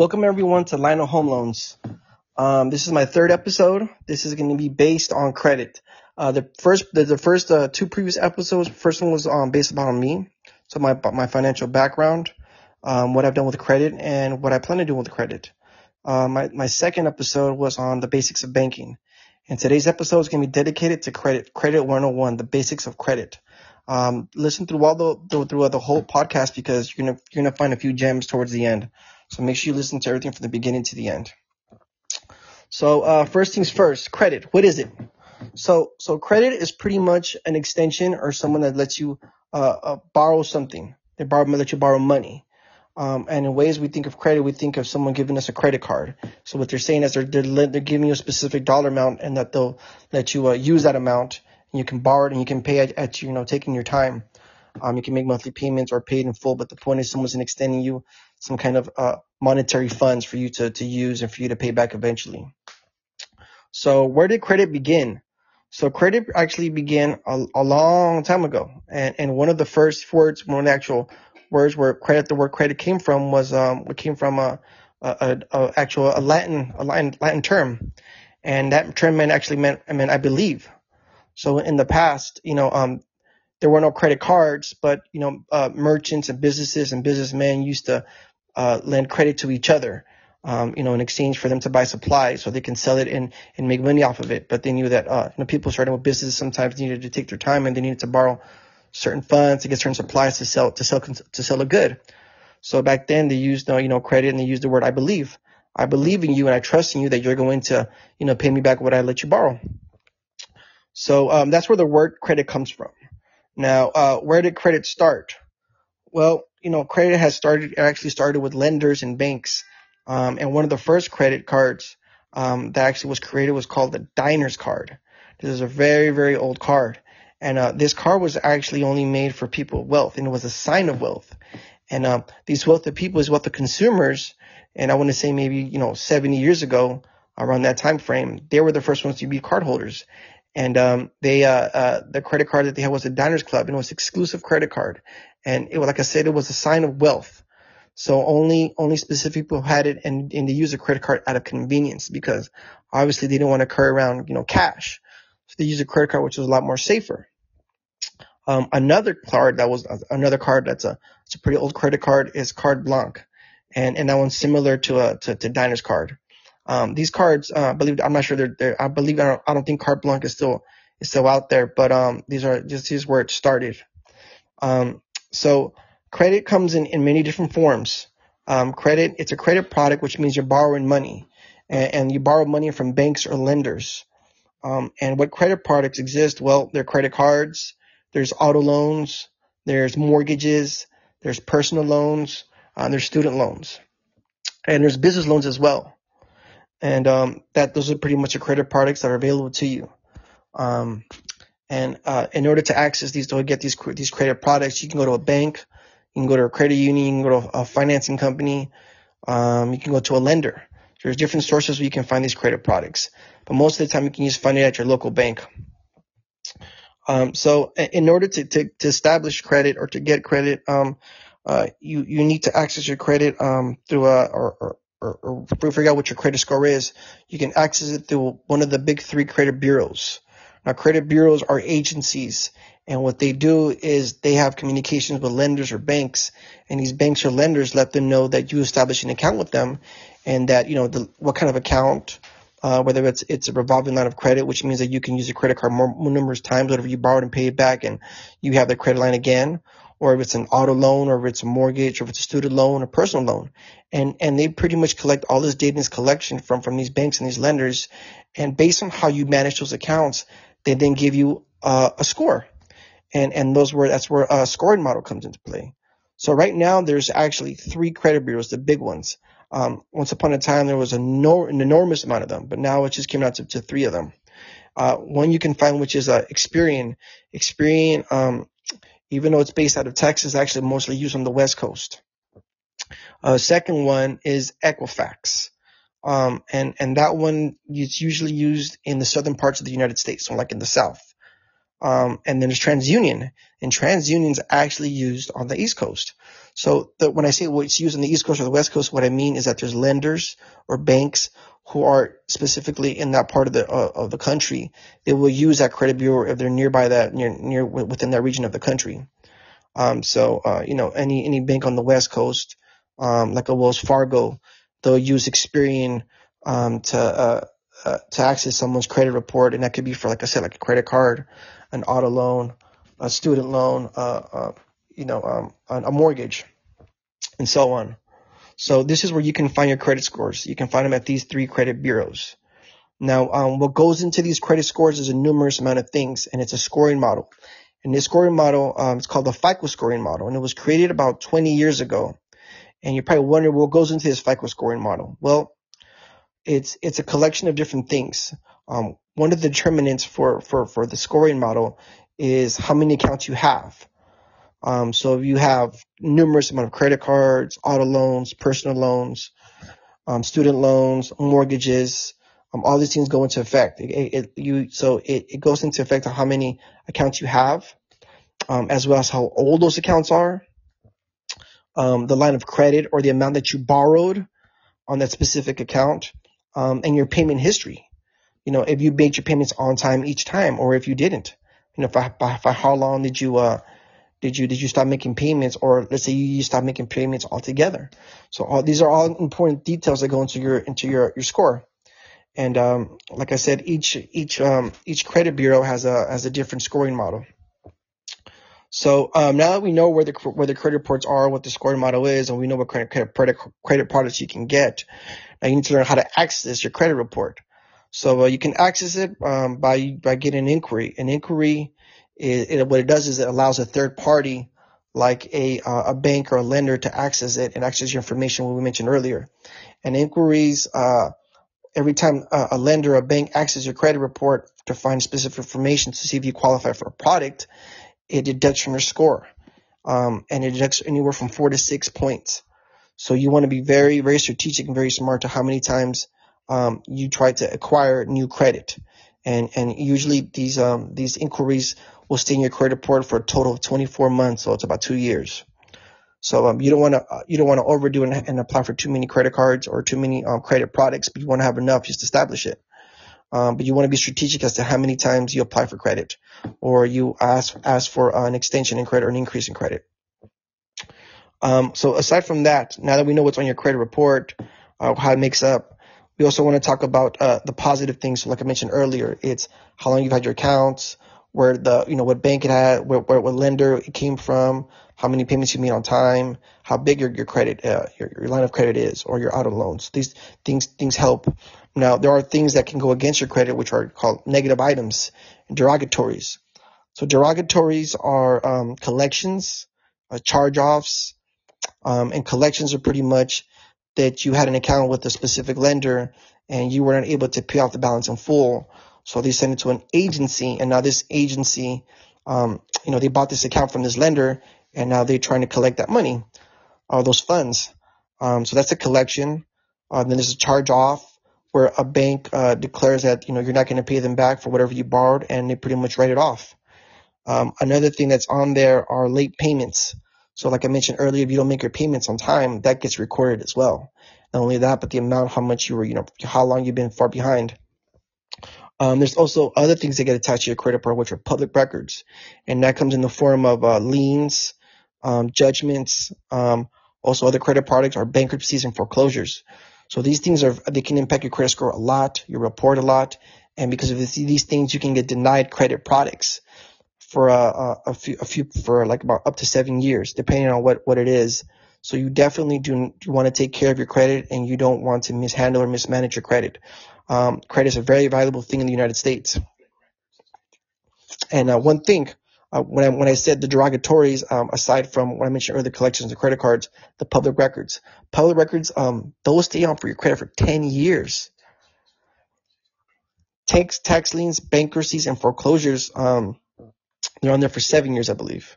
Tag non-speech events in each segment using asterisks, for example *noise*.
Welcome everyone to Lionel Home Loans. Um, this is my third episode. This is going to be based on credit. Uh, the first, the, the first uh, two previous episodes, first one was um, based upon me, so my my financial background, um, what I've done with credit, and what I plan to do with credit. Uh, my my second episode was on the basics of banking, and today's episode is going to be dedicated to credit, credit 101, the basics of credit. Um, listen through all the, the through the whole podcast because you're gonna you're gonna find a few gems towards the end. So make sure you listen to everything from the beginning to the end. So uh, first things first, credit. What is it? So so credit is pretty much an extension or someone that lets you uh, uh, borrow something. They borrow let you borrow money. Um, and in ways we think of credit, we think of someone giving us a credit card. So what they're saying is they're they're, they're giving you a specific dollar amount, and that they'll let you uh, use that amount, and you can borrow it, and you can pay at, at you know taking your time. Um, you can make monthly payments or paid in full, but the point is someone's extending you some kind of uh, monetary funds for you to, to use and for you to pay back eventually. So where did credit begin? So credit actually began a, a long time ago. And, and one of the first words, one of the actual words where credit, the word credit came from was, um, what came from a, a, a, a actual, a Latin, a Latin, Latin term. And that term meant actually meant, I mean, I believe. So in the past, you know, um, there were no credit cards, but you know, uh, merchants and businesses and businessmen used to uh, lend credit to each other, um, you know, in exchange for them to buy supplies so they can sell it and, and make money off of it. But they knew that, uh, you know, people starting with businesses sometimes needed to take their time and they needed to borrow certain funds to get certain supplies to sell, to sell, to sell a good. So back then they used, uh, you know, credit and they used the word I believe. I believe in you and I trust in you that you're going to, you know, pay me back what I let you borrow. So, um, that's where the word credit comes from. Now, uh, where did credit start? Well, you know, credit has started, actually started with lenders and banks. Um, and one of the first credit cards, um, that actually was created was called the Diners card. This is a very, very old card. And, uh, this card was actually only made for people of wealth and it was a sign of wealth. And, um, these wealthy people is what the consumers, and I want to say maybe, you know, 70 years ago, around that time frame, they were the first ones to be card holders. And um, they uh, uh, the credit card that they had was a Diners Club, and it was exclusive credit card. And it was like I said, it was a sign of wealth. So only only specific people had it, and, and they used a credit card out of convenience because obviously they didn't want to carry around you know cash. So they used a credit card, which was a lot more safer. Um, another card that was another card that's a it's a pretty old credit card is Carte Blanche, and and that one's similar to a to, to Diners card. Um, these cards, uh, I believe, I'm not sure they're, I believe, I don't, I don't think Carte Blanche is still, is still out there, but, um, these are just, is where it started. Um, so credit comes in, in many different forms. Um, credit, it's a credit product, which means you're borrowing money and, and you borrow money from banks or lenders. Um, and what credit products exist? Well, they're credit cards, there's auto loans, there's mortgages, there's personal loans, uh, there's student loans, and there's business loans as well and um, that those are pretty much the credit products that are available to you. Um, and uh, in order to access these, to get these these credit products, you can go to a bank, you can go to a credit union, you can go to a financing company, um, you can go to a lender. There's different sources where you can find these credit products, but most of the time you can just find it at your local bank. Um, so in order to, to, to, establish credit or to get credit, um, uh, you, you need to access your credit, um, through a, or, or, or, or figure out what your credit score is, you can access it through one of the big three credit bureaus. Now, credit bureaus are agencies, and what they do is they have communications with lenders or banks, and these banks or lenders let them know that you establish an account with them, and that you know the, what kind of account, uh, whether it's it's a revolving line of credit, which means that you can use a credit card more, more numerous times, whatever you borrowed and pay it back, and you have the credit line again, or if it's an auto loan, or if it's a mortgage, or if it's a student loan, or personal loan. And, and they pretty much collect all this data in this collection from, from these banks and these lenders. And based on how you manage those accounts, they then give you uh, a score. And, and those were, that's where a scoring model comes into play. So right now, there's actually three credit bureaus, the big ones. Um, once upon a time, there was no, an enormous amount of them, but now it just came out to, to three of them. Uh, one you can find, which is uh, Experian. Experian um, even though it's based out of Texas, actually mostly used on the West Coast. Uh, second one is Equifax. Um, and, and that one is usually used in the southern parts of the United States, so like in the South. Um, and then there's TransUnion, and TransUnion's actually used on the East Coast. So the, when I say what's used on the East Coast or the West Coast, what I mean is that there's lenders or banks who are specifically in that part of the uh, of the country. They will use that credit bureau if they're nearby that near near within that region of the country. Um, so uh, you know any any bank on the West Coast, um, like a Wells Fargo, they'll use Experian um, to uh, uh, to access someone's credit report, and that could be for like I said, like a credit card, an auto loan, a student loan, uh, uh, you know, um, a mortgage, and so on. So this is where you can find your credit scores. You can find them at these three credit bureaus. Now, um, what goes into these credit scores is a numerous amount of things, and it's a scoring model. And this scoring model, um, it's called the FICO scoring model, and it was created about 20 years ago. And you're probably wondering what goes into this FICO scoring model. Well, it's it's a collection of different things. Um, one of the determinants for, for, for the scoring model is how many accounts you have. Um, so if you have numerous amount of credit cards, auto loans, personal loans, um, student loans, mortgages, um, all these things go into effect. It, it, you, so it, it goes into effect on how many accounts you have, um, as well as how old those accounts are, um, the line of credit or the amount that you borrowed on that specific account, um, and your payment history. You know, if you made your payments on time each time, or if you didn't. You know, for, for how long did you uh, did you did you stop making payments, or let's say you stop making payments altogether? So all these are all important details that go into your into your your score. And um, like I said, each each um, each credit bureau has a has a different scoring model. So um, now that we know where the where the credit reports are, what the scoring model is, and we know what credit credit credit products you can get, now you need to learn how to access your credit report. So uh, you can access it um, by by getting an inquiry. An inquiry, is, it, what it does is it allows a third party, like a uh, a bank or a lender, to access it and access your information. What we mentioned earlier, and inquiries. Uh, every time a, a lender or a bank accesses your credit report to find specific information to see if you qualify for a product, it deducts from your score, um, and it deducts anywhere from four to six points. So you want to be very, very strategic and very smart to how many times um, you try to acquire new credit. And and usually these um these inquiries will stay in your credit report for a total of 24 months, so it's about two years. So um, you don't want to uh, you don't want to overdo and, and, apply for too many credit cards or too many um, credit products, but you want to have enough just to establish it. Um, but you want to be strategic as to how many times you apply for credit, or you ask ask for an extension in credit or an increase in credit. Um, so aside from that, now that we know what's on your credit report, uh, how it makes up, we also want to talk about uh, the positive things. So like I mentioned earlier, it's how long you've had your accounts, where the you know what bank it had, where, where what lender it came from, how many payments you made on time, how big your your credit uh, your, your line of credit is, or your auto loans. These things things help. Now there are things that can go against your credit, which are called negative items, and derogatories. So derogatories are um, collections, uh, charge-offs, um, and collections are pretty much that you had an account with a specific lender and you weren't able to pay off the balance in full. So they send it to an agency, and now this agency, um, you know, they bought this account from this lender, and now they're trying to collect that money, or those funds. Um, so that's a collection. Uh, then there's a charge off where a bank uh, declares that you know you're not going to pay them back for whatever you borrowed, and they pretty much write it off. Um, another thing that's on there are late payments. So like I mentioned earlier, if you don't make your payments on time, that gets recorded as well. Not only that, but the amount, how much you were, you know, how long you've been far behind. Um, there's also other things that get attached to your credit report, which are public records, and that comes in the form of uh, liens, um, judgments, um, also other credit products are bankruptcies and foreclosures. So these things are they can impact your credit score a lot, your report a lot, and because of these things, you can get denied credit products for a, a, a, few, a few for like about up to seven years, depending on what, what it is. So you definitely do, do want to take care of your credit and you don't want to mishandle or mismanage your credit. Um, credit is a very valuable thing in the United States. And uh, one thing, uh, when I when I said the derogatories, um, aside from what I mentioned earlier, collections, the credit cards, the public records, public records, um, those stay on for your credit for ten years. Tax tax liens, bankruptcies, and foreclosures, um, they're on there for seven years, I believe.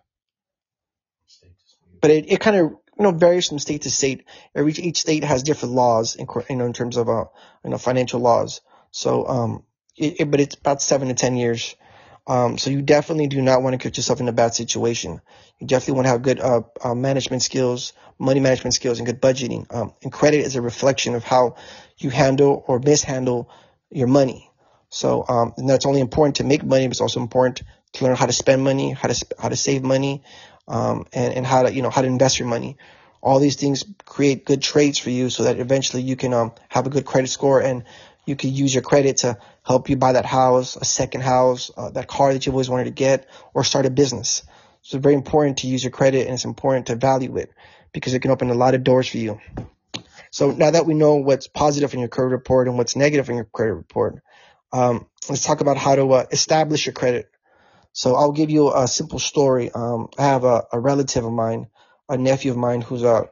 But it, it kind of you know varies from state to state. Every each state has different laws in you know in terms of uh you know financial laws. So um it, it, but it's about seven to ten years. Um, so you definitely do not want to get yourself in a bad situation. You definitely want to have good uh, uh, management skills, money management skills, and good budgeting. Um, and credit is a reflection of how you handle or mishandle your money. So um, and that's only important to make money, but it's also important to learn how to spend money, how to how to save money, um, and and how to you know how to invest your money. All these things create good trades for you, so that eventually you can um, have a good credit score and you can use your credit to help you buy that house, a second house, uh, that car that you've always wanted to get, or start a business. So it's very important to use your credit and it's important to value it because it can open a lot of doors for you. So now that we know what's positive in your credit report and what's negative in your credit report, um, let's talk about how to uh, establish your credit. So I'll give you a simple story. Um, I have a, a, relative of mine, a nephew of mine who's uh,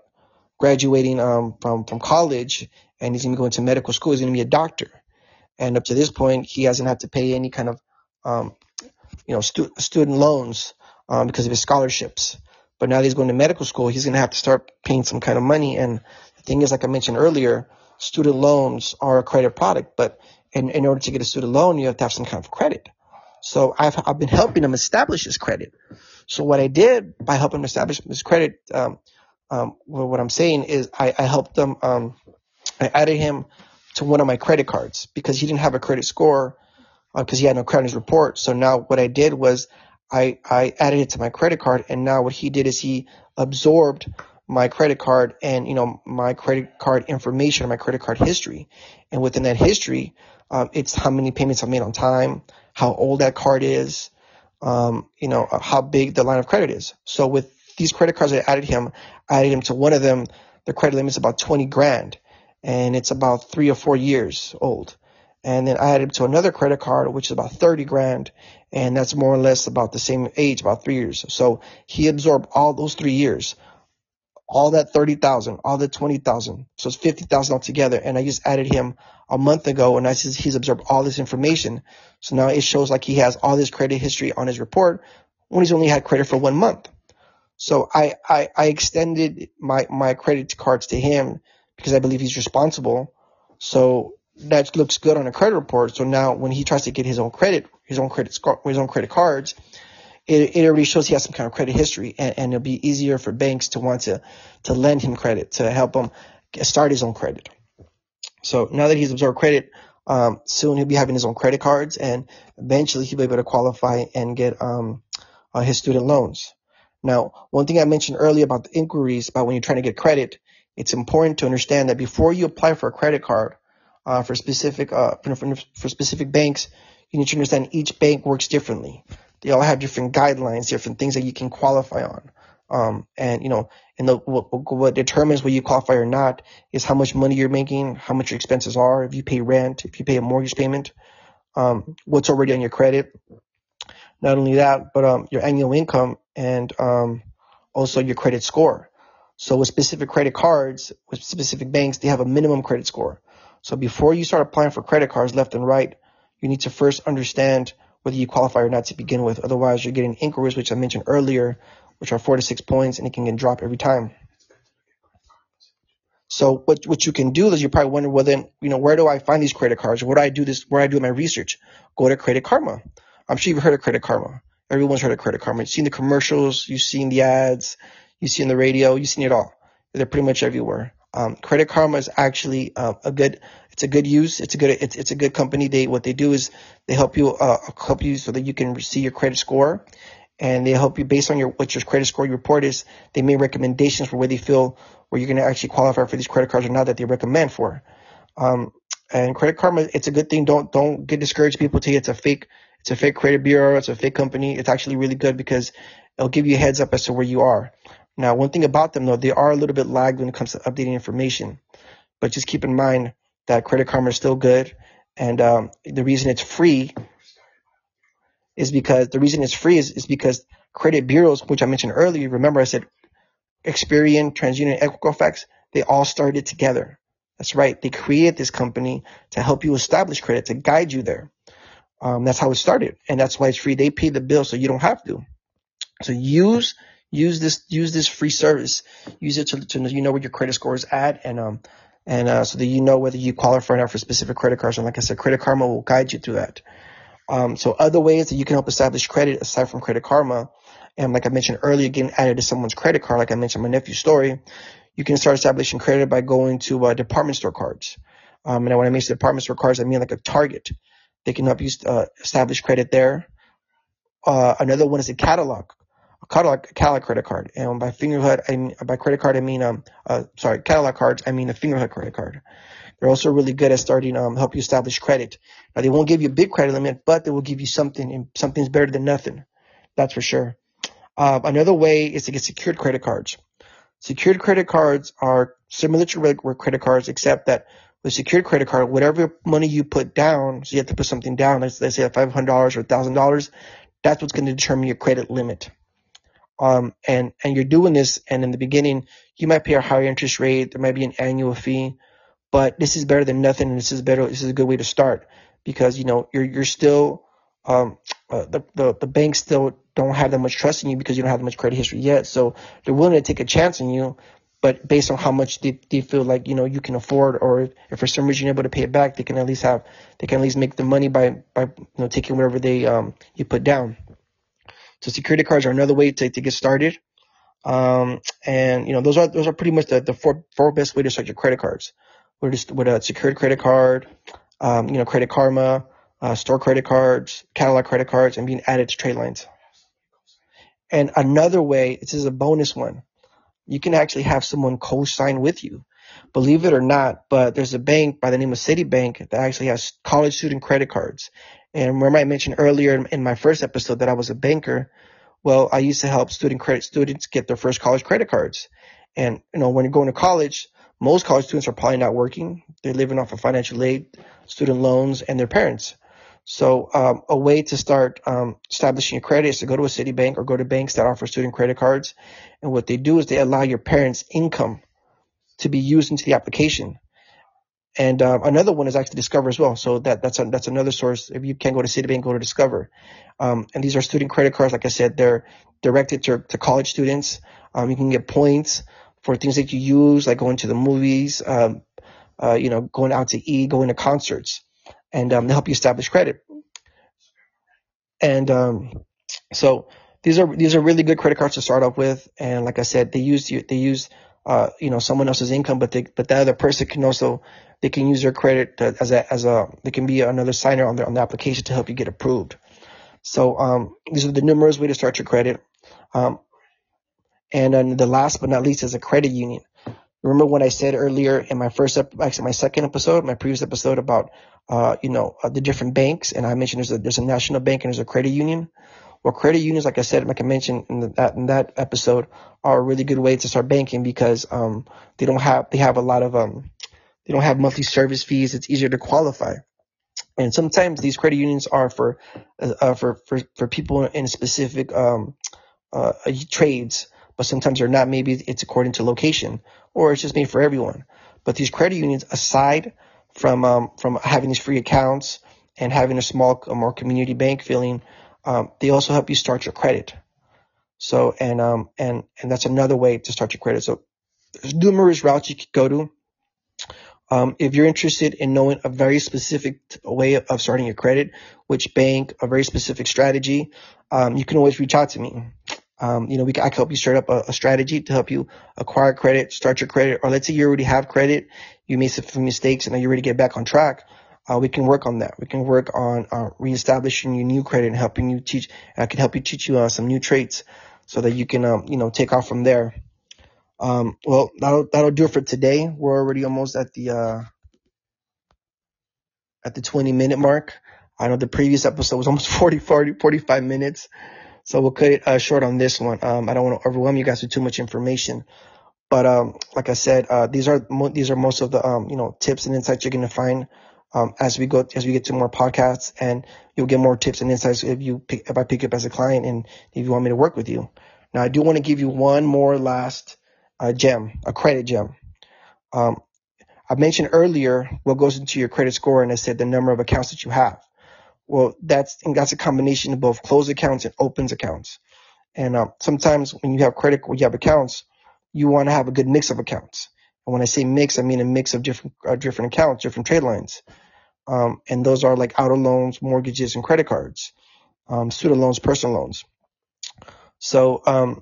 graduating um, from, from college and he's going to go into medical school. He's going to be a doctor. And up to this point, he hasn't had to pay any kind of, um, you know, stu- student loans um, because of his scholarships. But now that he's going to medical school, he's going to have to start paying some kind of money. And the thing is, like I mentioned earlier, student loans are a credit product, but in, in order to get a student loan, you have to have some kind of credit. So I've, I've been helping him establish his credit. So what I did by helping him establish his credit, um, um, well, what I'm saying is I, I helped him, um, I added him to one of my credit cards because he didn't have a credit score because uh, he had no credit report. So now what I did was I, I added it to my credit card and now what he did is he absorbed my credit card and you know my credit card information my credit card history and within that history um, it's how many payments I've made on time, how old that card is, um, you know, uh, how big the line of credit is. So with these credit cards, I added him, I added him to one of them. The credit limit is about 20 grand and it's about three or four years old. And then I added him to another credit card, which is about 30 grand. And that's more or less about the same age, about three years. So he absorbed all those three years all that 30,000, all the 20,000. So it's 50,000 altogether. And I just added him a month ago and I said he's absorbed all this information. So now it shows like he has all this credit history on his report when he's only had credit for one month. So I, I, I extended my, my credit cards to him because I believe he's responsible. So that looks good on a credit report. So now when he tries to get his own credit, his own credit, his own credit cards, it, it already shows he has some kind of credit history and, and it'll be easier for banks to want to, to lend him credit, to help him start his own credit. So now that he's absorbed credit, um, soon he'll be having his own credit cards and eventually he'll be able to qualify and get, um, uh, his student loans. Now, one thing I mentioned earlier about the inquiries about when you're trying to get credit, it's important to understand that before you apply for a credit card, uh, for specific, uh, for, for specific banks, you need to understand each bank works differently they all have different guidelines, different things that you can qualify on. Um, and you know, and the, what, what determines whether you qualify or not is how much money you're making, how much your expenses are, if you pay rent, if you pay a mortgage payment, um, what's already on your credit. Not only that, but um, your annual income and um, also your credit score. So with specific credit cards, with specific banks, they have a minimum credit score. So before you start applying for credit cards left and right, you need to first understand whether you qualify or not to begin with. Otherwise, you're getting inquiries, which I mentioned earlier, which are four to six points, and it can get dropped every time. So what what you can do is you're probably wonder, well then, you know, where do I find these credit cards? Where do I do this? Where do I do my research? Go to Credit Karma. I'm sure you've heard of Credit Karma. Everyone's heard of Credit Karma. You've seen the commercials, you've seen the ads, you've seen the radio, you've seen it all. They're pretty much everywhere. Um, Credit Karma is actually uh, a good it's a good use. It's a good it's it's a good company. They what they do is they help you uh, help you so that you can see your credit score, and they help you based on your what your credit score report is. They make recommendations for where they feel where you're going to actually qualify for these credit cards or not that they recommend for. Um, and Credit Karma, it's a good thing. Don't don't get discouraged. People tell you it's a fake it's a fake credit bureau. It's a fake company. It's actually really good because it'll give you a heads up as to where you are. Now, one thing about them though, they are a little bit lagged when it comes to updating information. But just keep in mind that Credit Karma is still good. And um, the reason it's free is because the reason it's free is, is because credit bureaus, which I mentioned earlier, remember I said Experian, TransUnion, Equifax, they all started together. That's right. They created this company to help you establish credit, to guide you there. Um, that's how it started. And that's why it's free. They pay the bill so you don't have to. So use, use this, use this free service. Use it to, to you know where your credit score is at. And, um, and uh, so that you know whether you qualify or not for specific credit cards. And like I said, Credit Karma will guide you through that. Um, so other ways that you can help establish credit aside from Credit Karma, and like I mentioned earlier, getting added to someone's credit card, like I mentioned my nephew's story, you can start establishing credit by going to uh, department store cards. Um, and when I mention department store cards, I mean like a Target. They can help you uh, establish credit there. Uh, another one is a catalog, a catalog, catalog credit card. And by Fingerhut, I mean, by credit card, I mean, um, uh, sorry, catalog cards, I mean a Fingerhut credit card. They're also really good at starting, um, help you establish credit. Now they won't give you a big credit limit, but they will give you something, and something's better than nothing. That's for sure. Uh, another way is to get secured credit cards. Secured credit cards are similar to regular credit cards, except that with secured credit card, whatever money you put down, so you have to put something down, let's, let's say $500 or $1,000, that's what's going to determine your credit limit. Um, and, and you're doing this, and in the beginning, you might pay a higher interest rate, there might be an annual fee, but this is better than nothing, and this is better, this is a good way to start, because, you know, you're, you're still, um, uh, the, the, the banks still don't have that much trust in you because you don't have that much credit history yet. So they're willing to take a chance on you, but based on how much they, they feel like, you know, you can afford, or if for some reason you're able to pay it back, they can at least have, they can at least make the money by, by, you know, taking whatever they, um, you put down. So security cards are another way to, to get started. Um, and, you know, those are, those are pretty much the, the four, four best way to start your credit cards. With, just, with a secured credit card, um, you know, Credit Karma, uh, store credit cards, catalog credit cards, and being added to trade lines. And another way, this is a bonus one, you can actually have someone co-sign with you. Believe it or not, but there's a bank by the name of Citibank that actually has college student credit cards. And remember I mentioned earlier in my first episode that I was a banker. Well, I used to help student credit students get their first college credit cards. And, you know, when you're going to college, most college students are probably not working. They're living off of financial aid, student loans, and their parents. So um, a way to start um, establishing your credit is to go to a Citibank or go to banks that offer student credit cards. And what they do is they allow your parents' income to be used into the application. And uh, another one is actually Discover as well. So that that's a, that's another source. If you can't go to Citibank, go to Discover. Um, and these are student credit cards. Like I said, they're directed to, to college students. Um, you can get points for things that you use, like going to the movies, um, uh, you know, going out to eat, going to concerts and um, they help you establish credit. And um, so these are these are really good credit cards to start off with. And like I said, they use they use uh, you know someone else's income, but they but that other person can also they can use their credit to, as a as a they can be another signer on the on the application to help you get approved. So um, these are the numerous ways to start your credit. Um, and then the last but not least is a credit union. Remember when I said earlier in my first, actually my second episode, my previous episode about, uh, you know, uh, the different banks, and I mentioned there's a there's a national bank and there's a credit union. Well, credit unions, like I said, like I mentioned in the, that in that episode, are a really good way to start banking because um they don't have they have a lot of um they don't have monthly service fees. It's easier to qualify. And sometimes these credit unions are for uh, uh for for for people in specific um uh, trades but sometimes they're not. Maybe it's according to location, or it's just made for everyone. But these credit unions, aside from um, from having these free accounts and having a small, a more community bank feeling, um, they also help you start your credit. So and um and and that's another way to start your credit. So there's numerous routes you could go to. Um, if you're interested in knowing a very specific way of starting your credit, which bank, a very specific strategy, um, you can always reach out to me. Um, you know, we I can help you start up a, a, strategy to help you acquire credit, start your credit, or let's say you already have credit, you made some mistakes, and now you're ready to get back on track. Uh, we can work on that. We can work on uh, reestablishing your new credit and helping you teach. I can help you teach you uh, some new traits so that you can, um, you know, take off from there. Um, well, that'll that'll do it for today. We're already almost at the uh, at the 20 minute mark. I know the previous episode was almost *laughs* 40, 40 45 minutes. So we'll cut it uh, short on this one. Um, I don't want to overwhelm you guys with too much information, but um, like I said, uh, these are mo- these are most of the um, you know tips and insights you're going to find um, as we go as we get to more podcasts, and you'll get more tips and insights if you pick, if I pick up as a client and if you want me to work with you. Now, I do want to give you one more last uh, gem, a credit gem. Um, I mentioned earlier what goes into your credit score, and I said the number of accounts that you have. Well, that's and that's a combination of both closed accounts and opens accounts. And uh, sometimes when you have credit, when you have accounts, you want to have a good mix of accounts. And when I say mix, I mean a mix of different uh, different accounts, different trade lines. Um, and those are like auto loans, mortgages, and credit cards, um, student loans, personal loans. So um,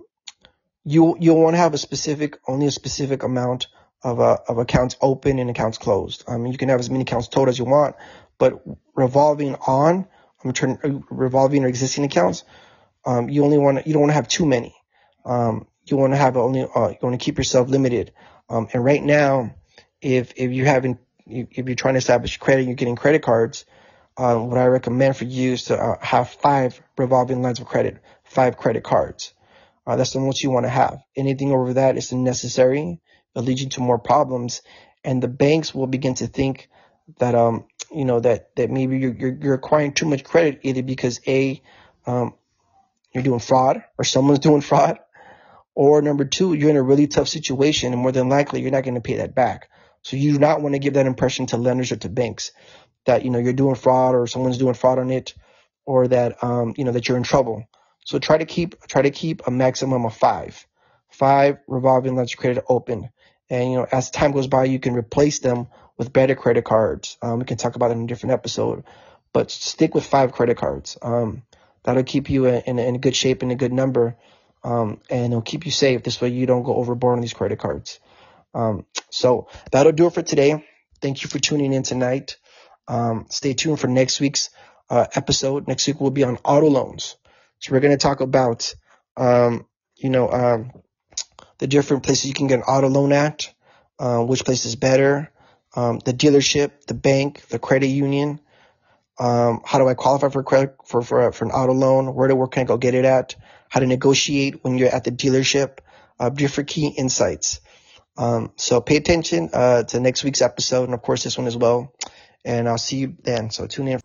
you you'll want to have a specific, only a specific amount of uh, of accounts open and accounts closed. I mean, you can have as many accounts total as you want, but revolving on, I'm trying uh, revolving or existing accounts, um, you only want you don't want to have too many. Um, you want to have only uh, you want to keep yourself limited. Um, and right now, if if you haven't if you're trying to establish credit, you're getting credit cards. Uh, what I recommend for you is to uh, have five revolving lines of credit, five credit cards. Uh, that's the most you want to have. Anything over that is unnecessary. It'll lead you to more problems, and the banks will begin to think that um you know that that maybe you're you're, you're acquiring too much credit either because a um you're doing fraud or someone's *laughs* doing fraud, or number two you're in a really tough situation and more than likely you're not going to pay that back. So you do not want to give that impression to lenders or to banks that you know you're doing fraud or someone's doing fraud on it, or that um, you know that you're in trouble. So try to keep try to keep a maximum of five, five revolving lines of credit open, and you know as time goes by you can replace them with better credit cards. Um, we can talk about it in a different episode, but stick with five credit cards. Um, that'll keep you in, in, in good shape and a good number, um, and it'll keep you safe. This way you don't go overboard on these credit cards. Um, so that'll do it for today. Thank you for tuning in tonight. Um, stay tuned for next week's uh, episode. Next week will be on auto loans. So we're going to talk about, um, you know, the different places you can get an auto loan at, uh, which place is better, um, the dealership, the bank, the credit union. Um, how do I qualify for credit for, for, for an auto loan? Where to where can I go get it at? How to negotiate when you're at the dealership? Uh, different key insights. Um, so pay attention uh, to next week's episode, and of course this one as well. And I'll see you then. So tune in.